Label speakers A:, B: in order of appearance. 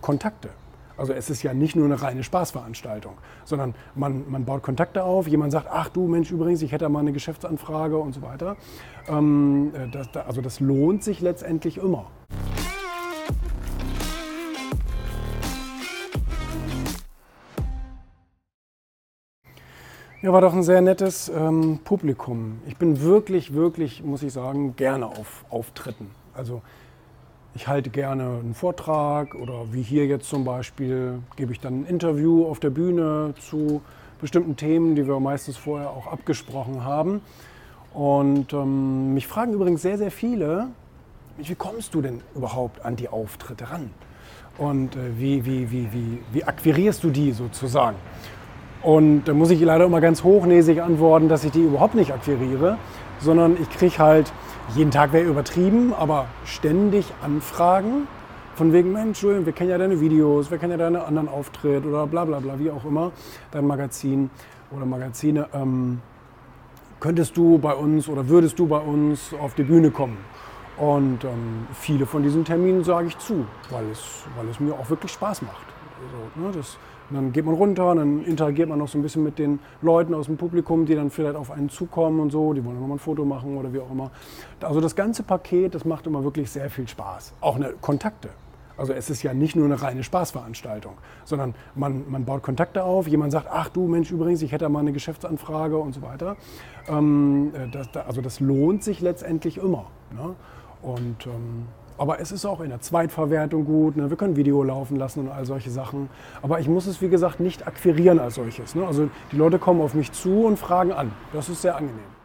A: Kontakte. Also es ist ja nicht nur eine reine Spaßveranstaltung, sondern man, man baut Kontakte auf, jemand sagt, ach du Mensch, übrigens, ich hätte mal eine Geschäftsanfrage und so weiter. Ähm, äh, das, also das lohnt sich letztendlich immer. Ja, war doch ein sehr nettes ähm, Publikum. Ich bin wirklich, wirklich, muss ich sagen, gerne auf Auftritten. Also ich halte gerne einen Vortrag oder wie hier jetzt zum Beispiel gebe ich dann ein Interview auf der Bühne zu bestimmten Themen, die wir meistens vorher auch abgesprochen haben. Und ähm, mich fragen übrigens sehr, sehr viele, wie kommst du denn überhaupt an die Auftritte ran? Und äh, wie, wie, wie, wie, wie akquirierst du die sozusagen? Und da muss ich leider immer ganz hochnäsig antworten, dass ich die überhaupt nicht akquiriere, sondern ich kriege halt, jeden Tag wäre übertrieben, aber ständig Anfragen von wegen, Mensch, Julian, wir kennen ja deine Videos, wir kennen ja deinen anderen Auftritt oder bla bla bla, wie auch immer, dein Magazin oder Magazine. Ähm, könntest du bei uns oder würdest du bei uns auf die Bühne kommen? Und ähm, viele von diesen Terminen sage ich zu, weil es, weil es mir auch wirklich Spaß macht. Also, ne, das, dann geht man runter, dann interagiert man noch so ein bisschen mit den Leuten aus dem Publikum, die dann vielleicht auf einen zukommen und so, die wollen nochmal ein Foto machen oder wie auch immer. Also das ganze Paket, das macht immer wirklich sehr viel Spaß. Auch eine Kontakte. Also es ist ja nicht nur eine reine Spaßveranstaltung, sondern man, man baut Kontakte auf, jemand sagt, ach du Mensch, übrigens, ich hätte mal eine Geschäftsanfrage und so weiter. Ähm, äh, das, also das lohnt sich letztendlich immer. Ne? Und ähm, aber es ist auch in der Zweitverwertung gut. Ne? Wir können Video laufen lassen und all solche Sachen. Aber ich muss es, wie gesagt, nicht akquirieren als solches. Ne? Also die Leute kommen auf mich zu und fragen an. Das ist sehr angenehm.